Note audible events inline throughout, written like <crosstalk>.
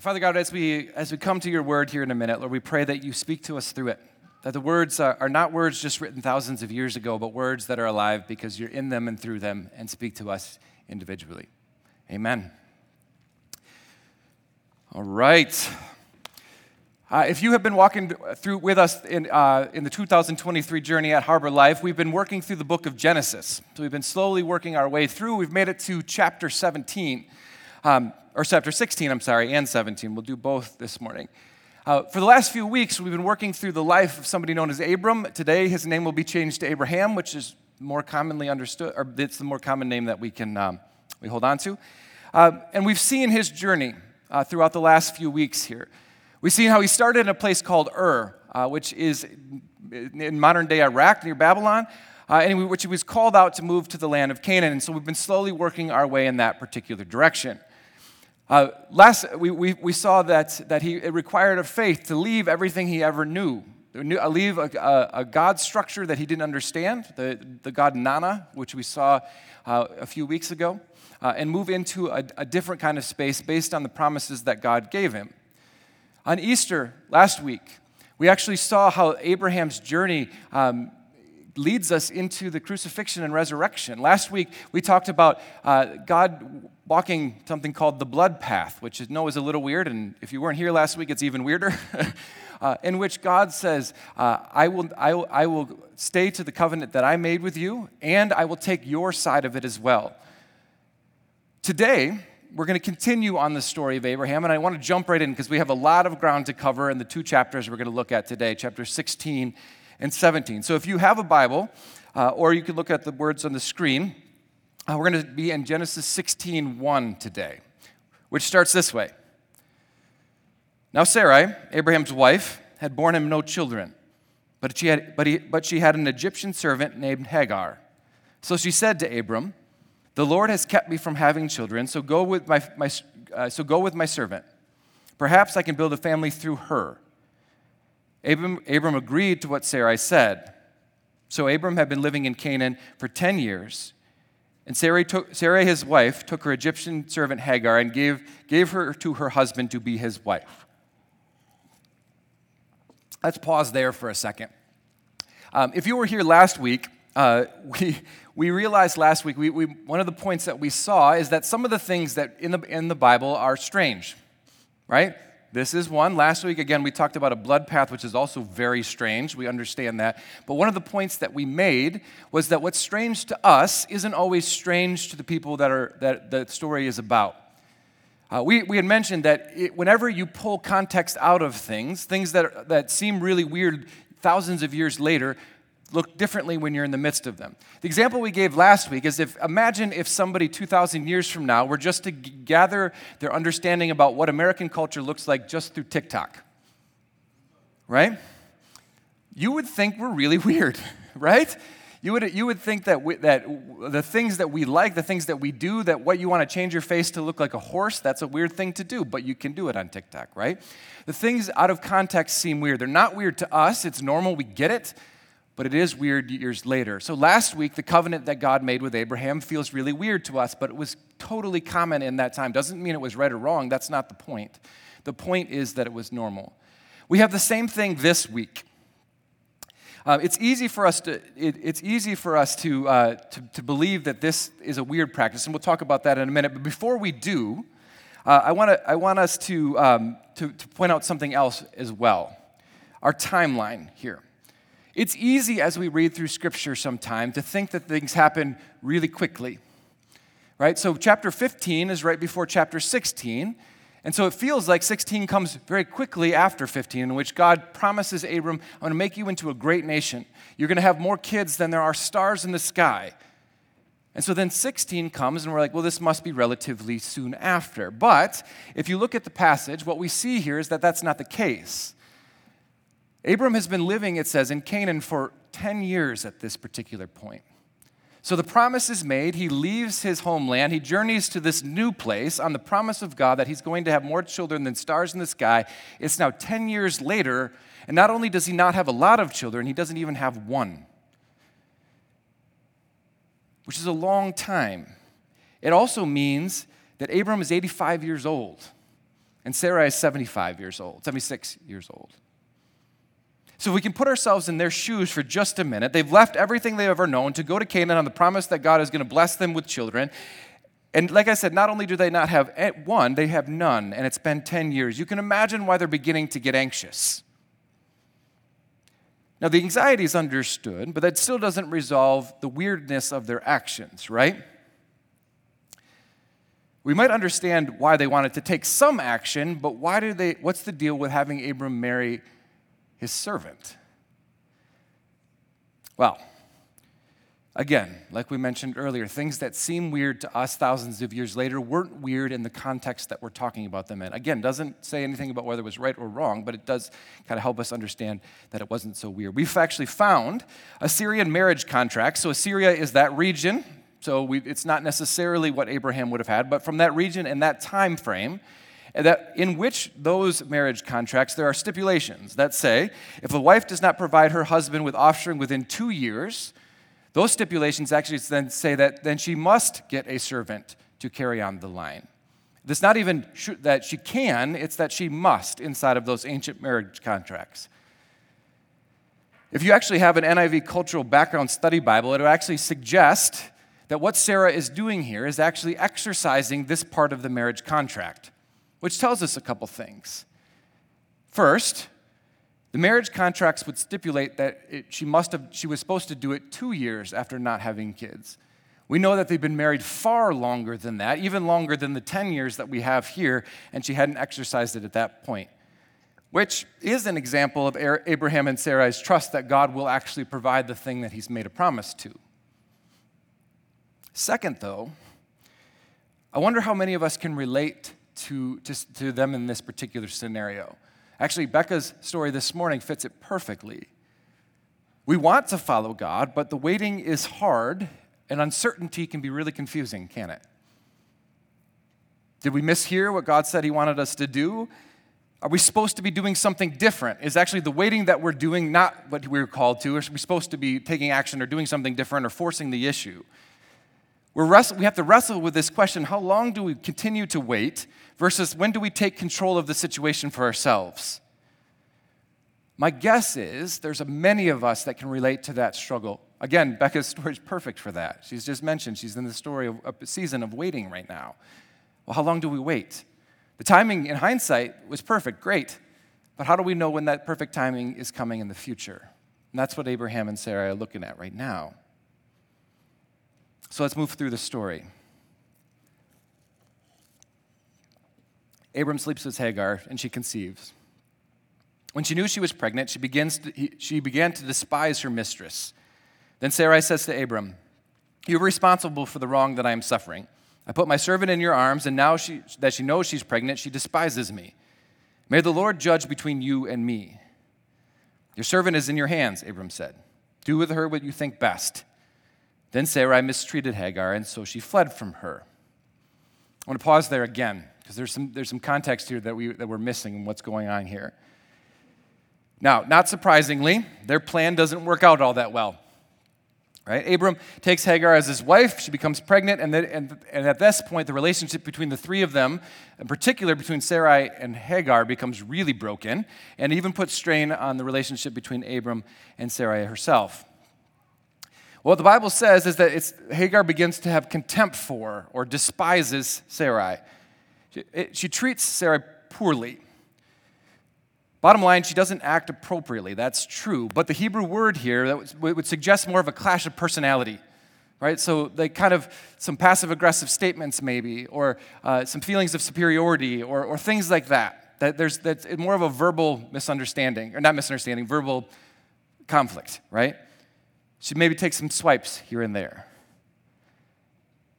Father God, as we, as we come to your word here in a minute, Lord, we pray that you speak to us through it. That the words are, are not words just written thousands of years ago, but words that are alive because you're in them and through them and speak to us individually. Amen. All right. Uh, if you have been walking through with us in, uh, in the 2023 journey at Harbor Life, we've been working through the book of Genesis. So we've been slowly working our way through. We've made it to chapter 17. Um, or chapter 16, I'm sorry, and 17. We'll do both this morning. Uh, for the last few weeks, we've been working through the life of somebody known as Abram. Today, his name will be changed to Abraham, which is more commonly understood, or it's the more common name that we can um, we hold on to. Uh, and we've seen his journey uh, throughout the last few weeks here. We've seen how he started in a place called Ur, uh, which is in modern day Iraq near Babylon, uh, and which he was called out to move to the land of Canaan. And so we've been slowly working our way in that particular direction. Uh, last, we, we, we saw that, that he, it required a faith to leave everything he ever knew, uh, leave a, a, a, God structure that he didn't understand, the, the God Nanna, which we saw uh, a few weeks ago, uh, and move into a, a different kind of space based on the promises that God gave him. On Easter last week, we actually saw how Abraham's journey um, leads us into the crucifixion and resurrection. Last week, we talked about uh, God walking something called the blood path, which I know is a little weird, and if you weren't here last week, it's even weirder. <laughs> uh, in which God says, uh, I, will, I, will, I will stay to the covenant that I made with you, and I will take your side of it as well. Today, we're going to continue on the story of Abraham, and I want to jump right in because we have a lot of ground to cover in the two chapters we're going to look at today, chapter 16 and 17. So if you have a Bible, uh, or you can look at the words on the screen, uh, we're going to be in Genesis 16 1 today, which starts this way. Now, Sarai, Abraham's wife, had borne him no children, but she had, but he, but she had an Egyptian servant named Hagar. So she said to Abram, The Lord has kept me from having children, so go with my, my, uh, so go with my servant. Perhaps I can build a family through her. Abram, Abram agreed to what Sarai said. So Abram had been living in Canaan for 10 years. And Sarai, took, Sarai, his wife, took her Egyptian servant Hagar and gave, gave her to her husband to be his wife. Let's pause there for a second. Um, if you were here last week, uh, <laughs> we, we realized last week, we, we, one of the points that we saw is that some of the things that in the, in the Bible are strange, right? This is one. Last week, again, we talked about a blood path, which is also very strange. We understand that. But one of the points that we made was that what's strange to us isn't always strange to the people that, are, that the story is about. Uh, we, we had mentioned that it, whenever you pull context out of things, things that, that seem really weird thousands of years later look differently when you're in the midst of them. The example we gave last week is if imagine if somebody 2,000 years from now were just to g- gather their understanding about what American culture looks like just through TikTok, right? You would think we're really <laughs> weird, right? You would, you would think that, we, that the things that we like, the things that we do, that what you want to change your face to look like a horse, that's a weird thing to do, but you can do it on TikTok, right? The things out of context seem weird. They're not weird to us, it's normal, we get it but it is weird years later. So last week, the covenant that God made with Abraham feels really weird to us, but it was totally common in that time. Doesn't mean it was right or wrong, that's not the point. The point is that it was normal. We have the same thing this week. Uh, it's easy for us to it, it's easy for us to, uh, to, to believe that this is a weird practice, and we'll talk about that in a minute. But before we do, uh, I wanna, I want us to, um, to to point out something else as well. Our timeline here. It's easy as we read through Scripture sometime to think that things happen really quickly, right? So, chapter 15 is right before chapter 16. And so it feels like 16 comes very quickly after 15, in which God promises Abram, I'm going to make you into a great nation. You're going to have more kids than there are stars in the sky. And so then 16 comes, and we're like, well, this must be relatively soon after. But if you look at the passage, what we see here is that that's not the case. Abram has been living, it says, in Canaan for 10 years at this particular point. So the promise is made. He leaves his homeland. He journeys to this new place on the promise of God that he's going to have more children than stars in the sky. It's now 10 years later, and not only does he not have a lot of children, he doesn't even have one, which is a long time. It also means that Abram is 85 years old. and Sarah is 75 years old, 76 years old. So, if we can put ourselves in their shoes for just a minute, they've left everything they've ever known to go to Canaan on the promise that God is going to bless them with children. And like I said, not only do they not have one, they have none, and it's been 10 years. You can imagine why they're beginning to get anxious. Now, the anxiety is understood, but that still doesn't resolve the weirdness of their actions, right? We might understand why they wanted to take some action, but why do they, what's the deal with having Abram marry his servant? Well, again, like we mentioned earlier, things that seem weird to us thousands of years later weren't weird in the context that we're talking about them in. Again, doesn't say anything about whether it was right or wrong, but it does kind of help us understand that it wasn't so weird. We've actually found Assyrian marriage contracts. So, Assyria is that region so we, it's not necessarily what Abraham would have had, but from that region and that time frame, that in which those marriage contracts there are stipulations that say if a wife does not provide her husband with offspring within two years, those stipulations actually then say that then she must get a servant to carry on the line. It's not even that she can, it's that she must inside of those ancient marriage contracts. If you actually have an NIV cultural background study Bible, it will actually suggest that what Sarah is doing here is actually exercising this part of the marriage contract, which tells us a couple things. First, the marriage contracts would stipulate that it, she, must have, she was supposed to do it two years after not having kids. We know that they've been married far longer than that, even longer than the 10 years that we have here, and she hadn't exercised it at that point, which is an example of Abraham and Sarai's trust that God will actually provide the thing that he's made a promise to. Second, though, I wonder how many of us can relate to, to, to them in this particular scenario. Actually, Becca's story this morning fits it perfectly. We want to follow God, but the waiting is hard, and uncertainty can be really confusing, can it? Did we mishear what God said He wanted us to do? Are we supposed to be doing something different? Is actually the waiting that we're doing not what we were called to? Are we supposed to be taking action or doing something different or forcing the issue? We're wrestle- we have to wrestle with this question how long do we continue to wait versus when do we take control of the situation for ourselves? My guess is there's many of us that can relate to that struggle. Again, Becca's story is perfect for that. She's just mentioned she's in the story of a season of waiting right now. Well, how long do we wait? The timing in hindsight was perfect, great. But how do we know when that perfect timing is coming in the future? And that's what Abraham and Sarah are looking at right now. So let's move through the story. Abram sleeps with Hagar, and she conceives. When she knew she was pregnant, she, begins to, she began to despise her mistress. Then Sarai says to Abram, You're responsible for the wrong that I am suffering. I put my servant in your arms, and now she, that she knows she's pregnant, she despises me. May the Lord judge between you and me. Your servant is in your hands, Abram said. Do with her what you think best. Then Sarai mistreated Hagar, and so she fled from her. I want to pause there again, because there's some, there's some context here that, we, that we're missing and what's going on here. Now, not surprisingly, their plan doesn't work out all that well. Right? Abram takes Hagar as his wife. She becomes pregnant, and, then, and, and at this point, the relationship between the three of them, in particular between Sarai and Hagar, becomes really broken, and even puts strain on the relationship between Abram and Sarai herself. What the Bible says is that Hagar begins to have contempt for or despises Sarai. She, it, she treats Sarai poorly. Bottom line, she doesn't act appropriately. That's true. But the Hebrew word here that would suggest more of a clash of personality, right? So, like, kind of some passive aggressive statements, maybe, or uh, some feelings of superiority, or, or things like that. That there's that's more of a verbal misunderstanding, or not misunderstanding, verbal conflict, right? She maybe takes some swipes here and there.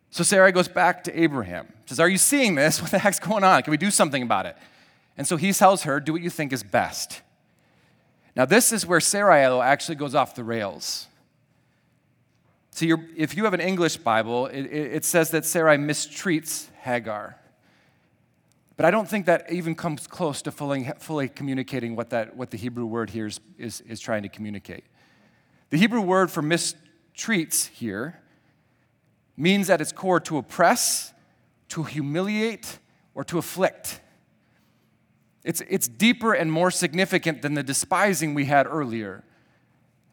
So Sarah goes back to Abraham, says, Are you seeing this? <laughs> What the heck's going on? Can we do something about it? And so he tells her, Do what you think is best. Now, this is where Sarai actually goes off the rails. So, if you have an English Bible, it, it says that Sarai mistreats Hagar. But I don't think that even comes close to fully, fully communicating what, that, what the Hebrew word here is, is, is trying to communicate. The Hebrew word for mistreats here means at its core to oppress, to humiliate, or to afflict. It's, it's deeper and more significant than the despising we had earlier.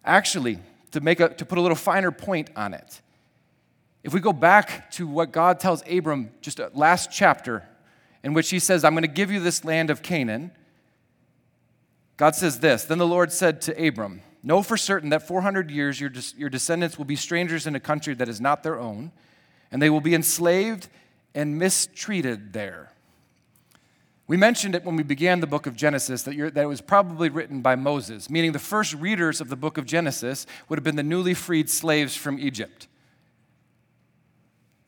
Actually, to, make a, to put a little finer point on it, if we go back to what God tells Abram, just uh, last chapter, in which he says, I'm going to give you this land of Canaan, God says this Then the Lord said to Abram, Know for certain that 400 years your, your descendants will be strangers in a country that is not their own, and they will be enslaved and mistreated there. We mentioned it when we began the book of Genesis that, that, it was probably written by Moses, meaning the first readers of the book of Genesis would have been the newly freed slaves from Egypt.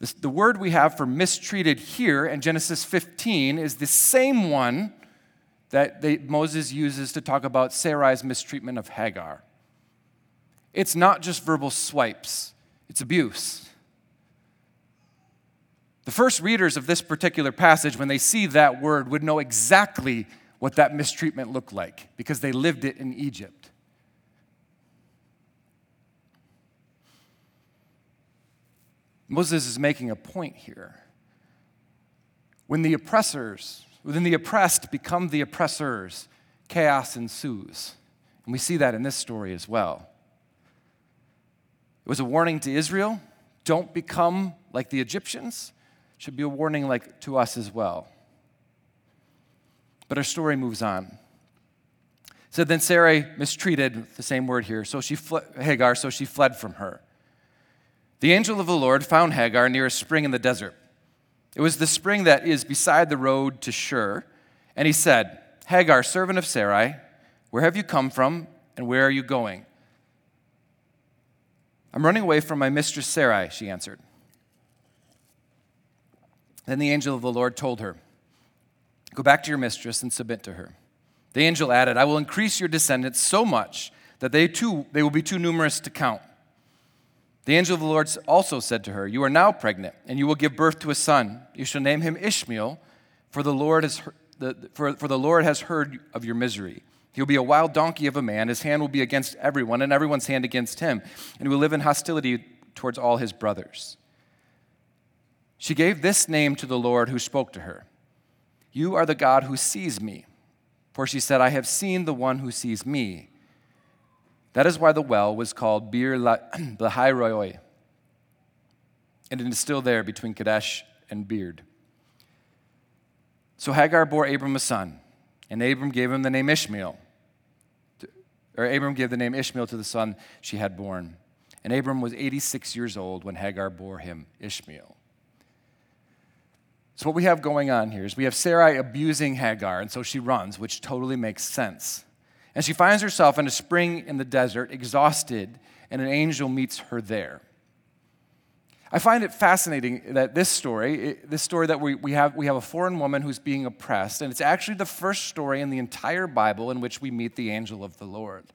This, the word we have for mistreated here in Genesis 15 is the same one that they, Moses uses to talk about Sarai's mistreatment of Hagar. It's not just verbal swipes, it's abuse. The first readers of this particular passage, when they see that word, would know exactly what that mistreatment looked like because they lived it in Egypt. Moses is making a point here. When the oppressors, when the oppressed become the oppressors, chaos ensues. And we see that in this story as well. It was a warning to Israel don't become like the Egyptians It should be a warning like to us as well. But our story moves on. So then Sarai mistreated, the same word here, so she Hagar, so she fled from her. The angel of the Lord found Hagar near a spring in the desert. It was the spring that is beside the road to Shur. And he said, Hagar, servant of Sarai, where have you come from and where are you going? I'm running away from my mistress Sarai, she answered. Then the angel of the Lord told her, Go back to your mistress and submit to her. The angel added, I will increase your descendants so much that they too they will be too numerous to count. The angel of the Lord also said to her, You are now pregnant, and you will give birth to a son. You shall name him Ishmael, for the Lord has, for, for the Lord has heard of your misery. He will be a wild donkey of a man. His hand will be against everyone, and everyone's hand against him, and he will live in hostility towards all his brothers. She gave this name to the Lord who spoke to her You are the God who sees me. For she said, I have seen the one who sees me. That is why the well was called Bir <clears throat> Lahairoi. And it is still there between Kadesh and Bered. So Hagar bore Abram a son, and Abram gave him the name Ishmael. Or Abram gave the name Ishmael to the son she had born. And Abram was 86 years old when Hagar bore him Ishmael. So, what we have going on here is we have Sarai abusing Hagar, and so she runs, which totally makes sense. And she finds herself in a spring in the desert, exhausted, and an angel meets her there. I find it fascinating that this story, this story that we, have, we have a foreign woman who's being oppressed, and it's actually the first story in the entire Bible in which we meet the angel of the Lord.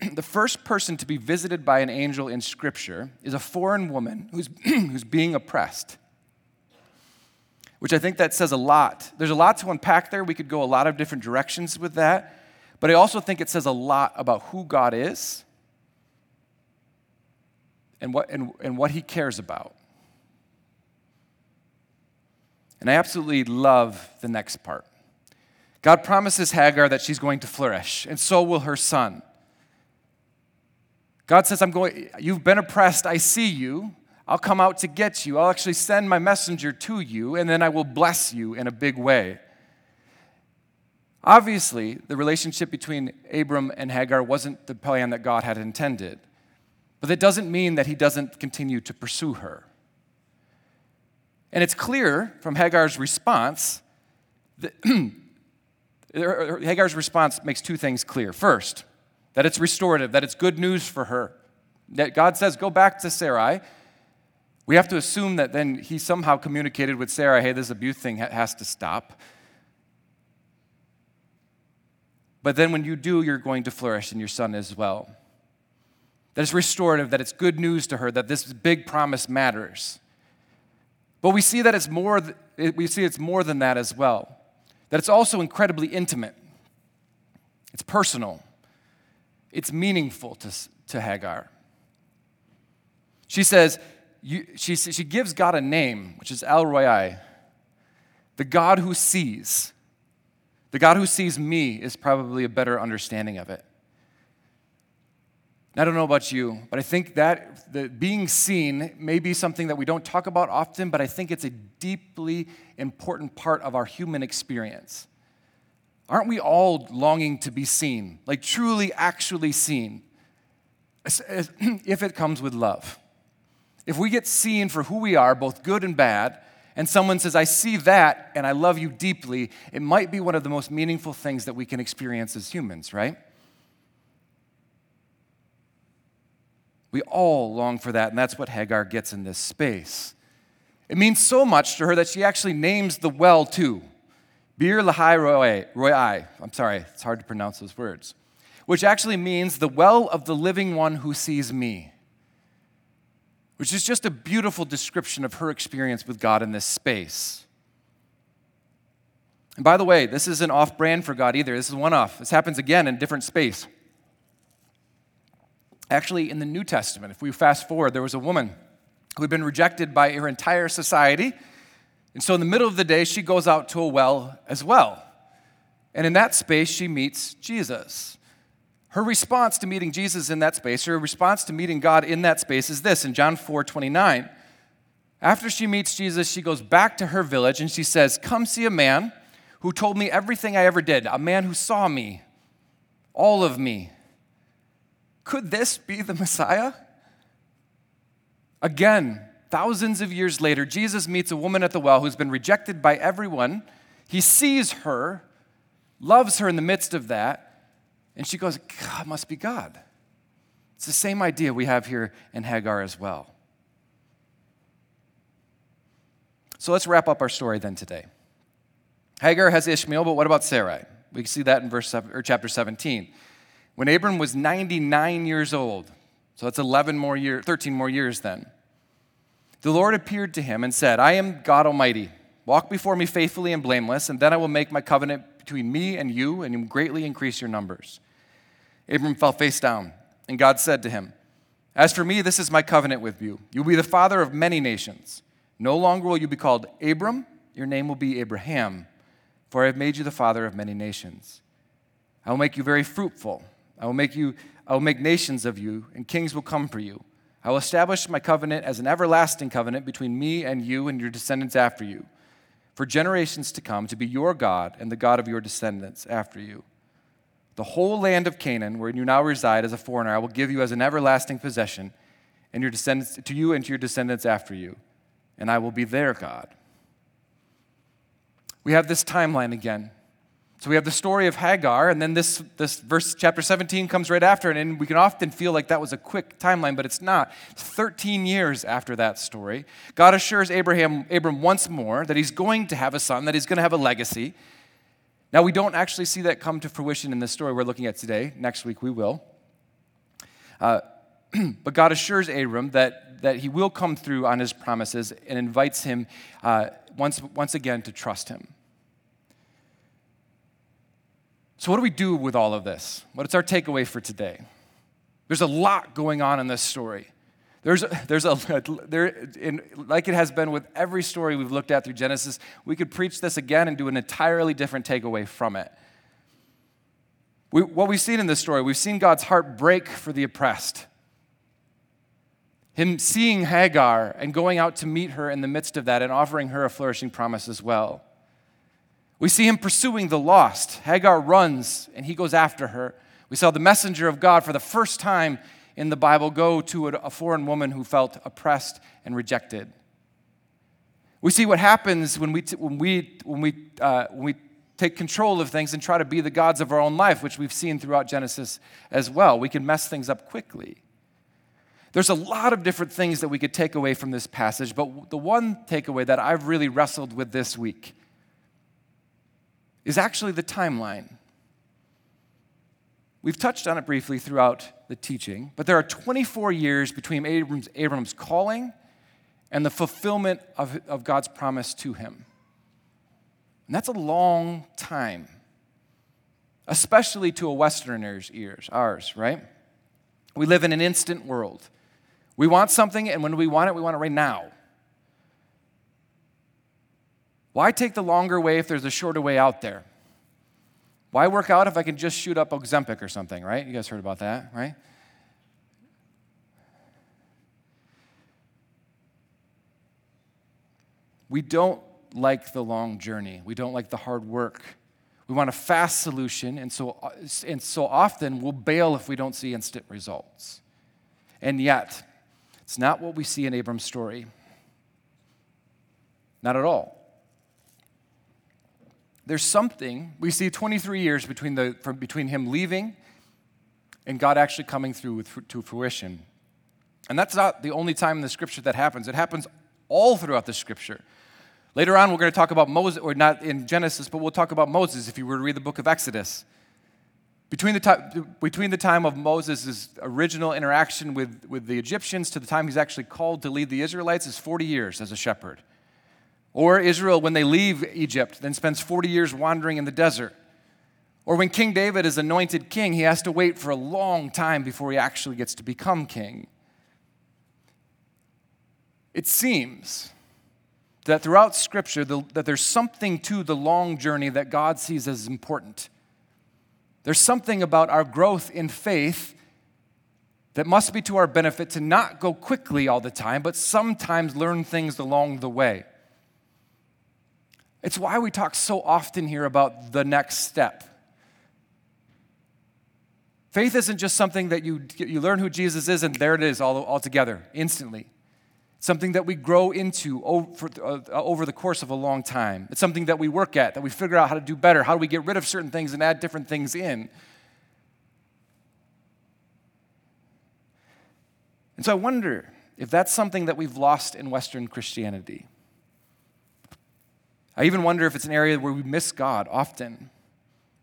<clears throat> The first person to be visited by an angel in Scripture is a foreign woman who's, <clears throat> who's being oppressed which I think that says a lot. There's a lot to unpack there. We could go a lot of different directions with that. But I also think it says a lot about who God is and what, and, and what he cares about. And I absolutely love the next part. God promises Hagar that she's going to flourish, and so will her son. God says, I'm going, you've been oppressed, I see you. I'll come out to get you. I'll actually send my messenger to you, and then I will bless you in a big way. Obviously, the relationship between Abram and Hagar wasn't the plan that God had intended. But that doesn't mean that he doesn't continue to pursue her. And it's clear from Hagar's response that <clears throat> er, er, Hagar's response makes two things clear. First, that it's restorative, that it's good news for her. That God says, Go back to Sarai we have to assume that then he somehow communicated with Sarah, hey, this abuse thing has to stop. But then when you do, you're going to flourish in your son as well. That it's restorative, that it's good news to her, that this big promise matters. But we see that it's more, we see it's more than that as well. That it's also incredibly intimate. It's personal. It's meaningful to, to Hagar. She says, you, she, she gives God a name, which is El Roi. The God who sees. The God who sees me is probably a better understanding of it. I don't know about you, but I think that the being seen may be something that we don't talk about often, but I think it's a deeply important part of our human experience. Aren't we all longing to be seen, like truly, actually seen, <clears throat> if it comes with love? If we get seen for who we are, both good and bad, and someone says, I see that and I love you deeply, it might be one of the most meaningful things that we can experience as humans, right? We all long for that, and that's what Hagar gets in this space. It means so much to her that she actually names the well too. Bir Lahai Roi, I'm sorry, it's hard to pronounce those words, which actually means the well of the living one who sees me, which is just a beautiful description of her experience with God in this space. And by the way, this isn't off brand for God either. This is one off. This happens again in a different space. Actually, in the New Testament, if we fast forward, there was a woman who had been rejected by her entire society. And so, in the middle of the day, she goes out to a well as well. And in that space, she meets Jesus. Her response to meeting Jesus in that space, her response to meeting God in that space is this in John 4 29. After she meets Jesus, she goes back to her village and she says, Come see a man who told me everything I ever did, a man who saw me, all of me. Could this be the Messiah? Again, thousands of years later, Jesus meets a woman at the well who's been rejected by everyone. He sees her, loves her in the midst of that, and she goes, God must be God. It's the same idea we have here in Hagar as well. So let's wrap up our story then today. Hagar has Ishmael, but what about Sarai? We see that in verse or chapter 17 when Abram was 99 years old. So that's 11 more years, 13 more years then. The Lord appeared to him and said, I am God Almighty. Walk before me faithfully and blameless, and then I will make my covenant between me and you and greatly increase your numbers. Abram fell face down, and God said to him, As for me, this is my covenant with you. You will be the father of many nations. No longer will you be called Abram, your name will be Abraham, for I have made you the father of many nations. I will make you very fruitful I will make you I will make nations of you, and kings will come for you. I will establish my covenant as an everlasting covenant between me and you and your descendants after you, for generations to come, to be your God and the God of your descendants after you. The whole land of Canaan, where you now reside as a foreigner, I will give you as an everlasting possession, and your descendants to you and to your descendants after you, and I will be their God. We have this timeline again so we have the story of Hagar, and then this, this verse, chapter 17, comes right after it. And we can often feel like that was a quick timeline, but it's not. It's 13 years after that story. God assures Abraham, Abram once more that he's going to have a son, that he's going to have a legacy. Now, we don't actually see that come to fruition in the story we're looking at today. Next week we will. Uh, <clears throat> but God assures Abram that, that he will come through on his promises and invites him uh, once, once again to trust him. So, what do we do with all of this? What's our takeaway for today? There's a lot going on in this story. There's, a, there's a, <laughs> there, in, like it has been with every story we've looked at through Genesis, we could preach this again and do an entirely different takeaway from it. We, what we've seen in this story, we've seen God's heart break for the oppressed. Him seeing Hagar and going out to meet her in the midst of that and offering her a flourishing promise as well. We see him pursuing the lost. Hagar runs and he goes after her. We saw the messenger of God for the first time in the Bible go to a foreign woman who felt oppressed and rejected. We see what happens when we, when we, when we, uh, when we take control of things and try to be the gods of our own life, which we've seen throughout Genesis as well. We can mess things up quickly. There's a lot of different things that we could take away from this passage, but the one takeaway that I've really wrestled with this week is actually the timeline. We've touched on it briefly throughout the teaching, but there are 24 years between Abram's, Abram's calling and the fulfillment of, of God's promise to him. And that's a long time, especially to a Westerner's ears, ours, right? We live in an instant world. We want something, and when we want it, we want it right now. Why take the longer way if there's a shorter way out there? Why work out if I can just shoot up Ozempic or something, right? You guys heard about that, right? We don't like the long journey. We don't like the hard work. We want a fast solution, and so, and so often we'll bail if we don't see instant results. And yet, it's not what we see in Abram's story. Not at all. There's something, we see 23 years between, the, from, between him leaving and God actually coming through with, to fruition. And that's not the only time in the scripture that happens, it happens all throughout the scripture. Later on, we're going to talk about Moses, or not in Genesis, but we'll talk about Moses if you were to read the book of Exodus. Between the, time, between the time of Moses' original interaction with, with the Egyptians to the time he's actually called to lead the Israelites is 40 years as a shepherd. Or Israel, when they leave Egypt, then spends 40 years wandering in the desert. Or when King David is anointed king, he has to wait for a long time before he actually gets to become king. It seems that throughout Scripture, the, that there's something to the long journey that God sees as important. There's something about our growth in faith that must be to our benefit to not go quickly all the time, but sometimes learn things along the way. It's why we talk so often here about the next step. Faith isn't just something that you, you learn who Jesus is and there it is all, all together, instantly It's something that we grow into over, uh, over the course of a long time. It's something that we work at, that we figure out how to do better. How do we get rid of certain things and add different things in? And so I wonder if that's something that we've lost in Western Christianity. I even wonder if it's an area where we miss God often.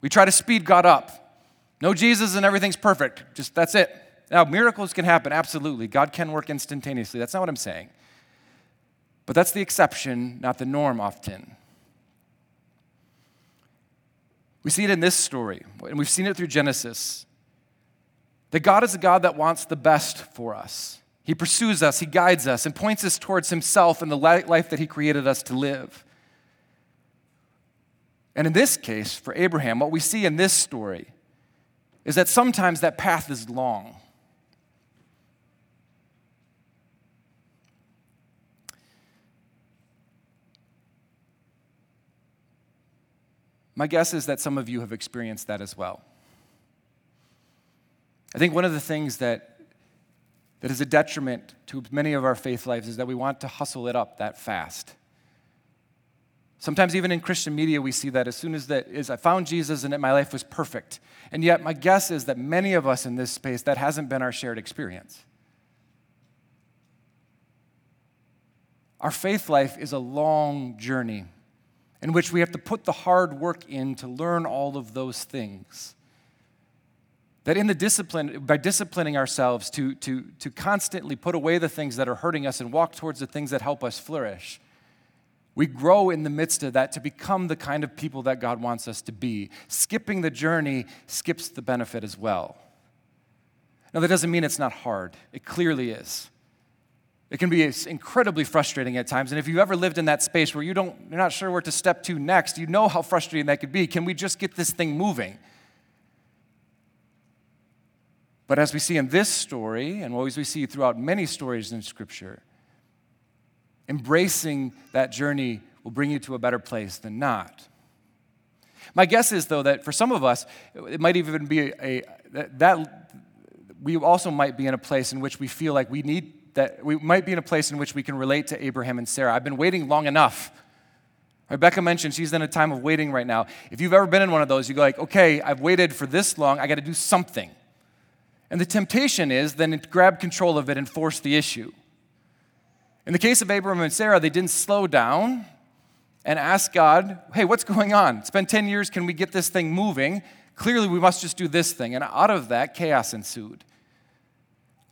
We try to speed God up. No Jesus and everything's perfect. Just that's it. Now, miracles can happen, absolutely. God can work instantaneously. That's not what I'm saying. But that's the exception, not the norm often. We see it in this story, and we've seen it through Genesis. That God is a God that wants the best for us. He pursues us, He guides us, and points us towards Himself and the life that He created us to live. And in this case, for Abraham, what we see in this story is that sometimes that path is long. My guess is that some of you have experienced that as well. I think one of the things that, that is a detriment to many of our faith lives is that we want to hustle it up that fast. Sometimes, even in Christian media, we see that as soon as that is, I found Jesus and my life was perfect. And yet, my guess is that many of us in this space, that hasn't been our shared experience. Our faith life is a long journey in which we have to put the hard work in to learn all of those things. That in the discipline, by disciplining ourselves to, to, to constantly put away the things that are hurting us and walk towards the things that help us flourish, we grow in the midst of that to become the kind of people that God wants us to be. Skipping the journey skips the benefit as well. Now, that doesn't mean it's not hard, it clearly is. It can be incredibly frustrating at times. And if you've ever lived in that space where you don't, you're not sure where to step to next, you know how frustrating that could be. Can we just get this thing moving? But as we see in this story, and always we see throughout many stories in Scripture, embracing that journey will bring you to a better place than not. My guess is, though, that for some of us, it might even be a, a that we also might be in a place in which we feel like we need that we might be in a place in which we can relate to Abraham and Sarah. I've been waiting long enough. Rebecca mentioned she's in a time of waiting right now. If you've ever been in one of those, you go like, okay, I've waited for this long, I got to do something. And the temptation is then to grab control of it and force the issue. In the case of Abraham and Sarah, they didn't slow down and ask God, hey, what's going on? It's been 10 years, can we get this thing moving? Clearly, we must just do this thing. And out of that, chaos ensued.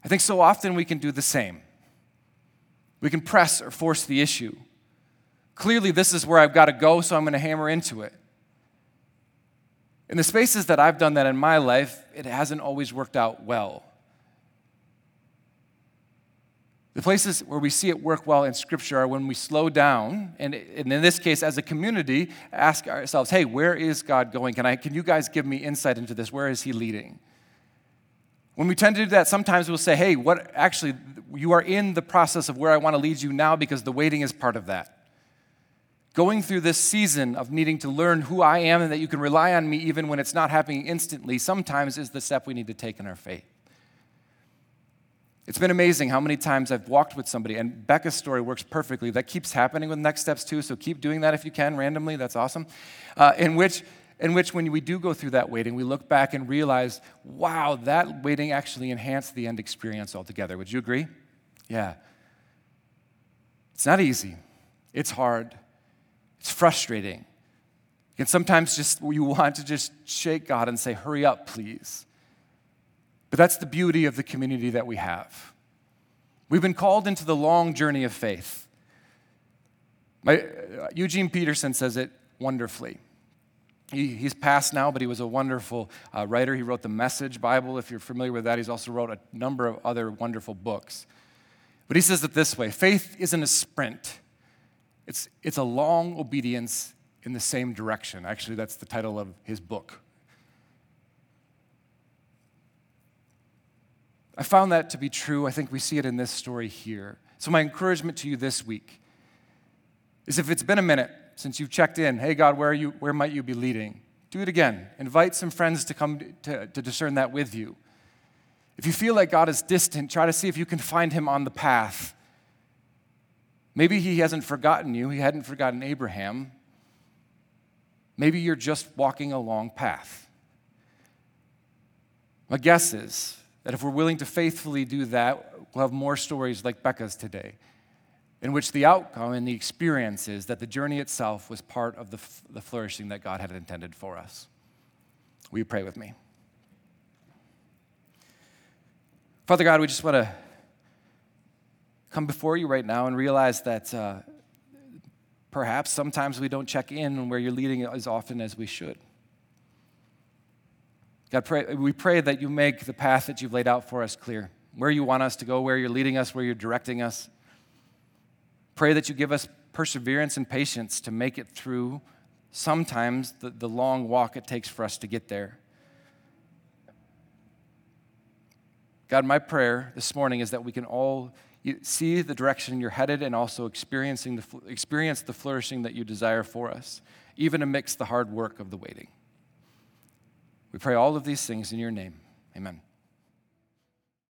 I think so often we can do the same. We can press or force the issue. Clearly, this is where I've got to go, so I'm going to hammer into it. In the spaces that I've done that in my life, it hasn't always worked out well. The places where we see it work well in Scripture are when we slow down, and, in this case, as a community, ask ourselves, hey, where is God going? Can, I, can you guys give me insight into this? Where is He leading? When we tend to do that, sometimes we'll say, hey, what actually, you are in the process of where I want to lead you now because the waiting is part of that. Going through this season of needing to learn who I am and that you can rely on me even when it's not happening instantly, sometimes is the step we need to take in our faith. It's been amazing how many times I've walked with somebody, and Becca's story works perfectly. That keeps happening with Next Steps too, so keep doing that if you can randomly. That's awesome. Uh, in which, in which, when we do go through that waiting, we look back and realize, wow, that waiting actually enhanced the end experience altogether. Would you agree? Yeah. It's not easy. It's hard. It's frustrating. And sometimes just you want to just shake God and say, hurry up, please. But that's the beauty of the community that we have. We've been called into the long journey of faith. My, uh, Eugene Peterson says it wonderfully. He, he's passed now, but he was a wonderful uh, writer. He wrote the Message Bible, if you're familiar with that. He's also wrote a number of other wonderful books. But he says it this way faith isn't a sprint, it's, it's a long obedience in the same direction. Actually, that's the title of his book. I found that to be true. I think we see it in this story here. So, my encouragement to you this week is if it's been a minute since you've checked in, hey, God, where, are you, where might you be leading? Do it again. Invite some friends to come to, to discern that with you. If you feel like God is distant, try to see if you can find him on the path. Maybe he hasn't forgotten you, he hadn't forgotten Abraham. Maybe you're just walking a long path. My guess is that if we're willing to faithfully do that, we'll have more stories like Becca's today, in which the outcome and the experience is that the journey itself was part of the, the flourishing that God had intended for us. Will you pray with me? Father God, we just want to come before you right now and realize that uh, perhaps sometimes we don't check in where you're leading as often as we should. God, pray, we pray that you make the path that you've laid out for us clear, where you want us to go, where you're leading us, where you're directing us. Pray that you give us perseverance and patience to make it through sometimes the, the long walk it takes for us to get there. God, my prayer this morning is that we can all see the direction you're headed and also experiencing the, experience the flourishing that you desire for us, even amidst the hard work of the waiting. We pray all of these things in your name. Amen.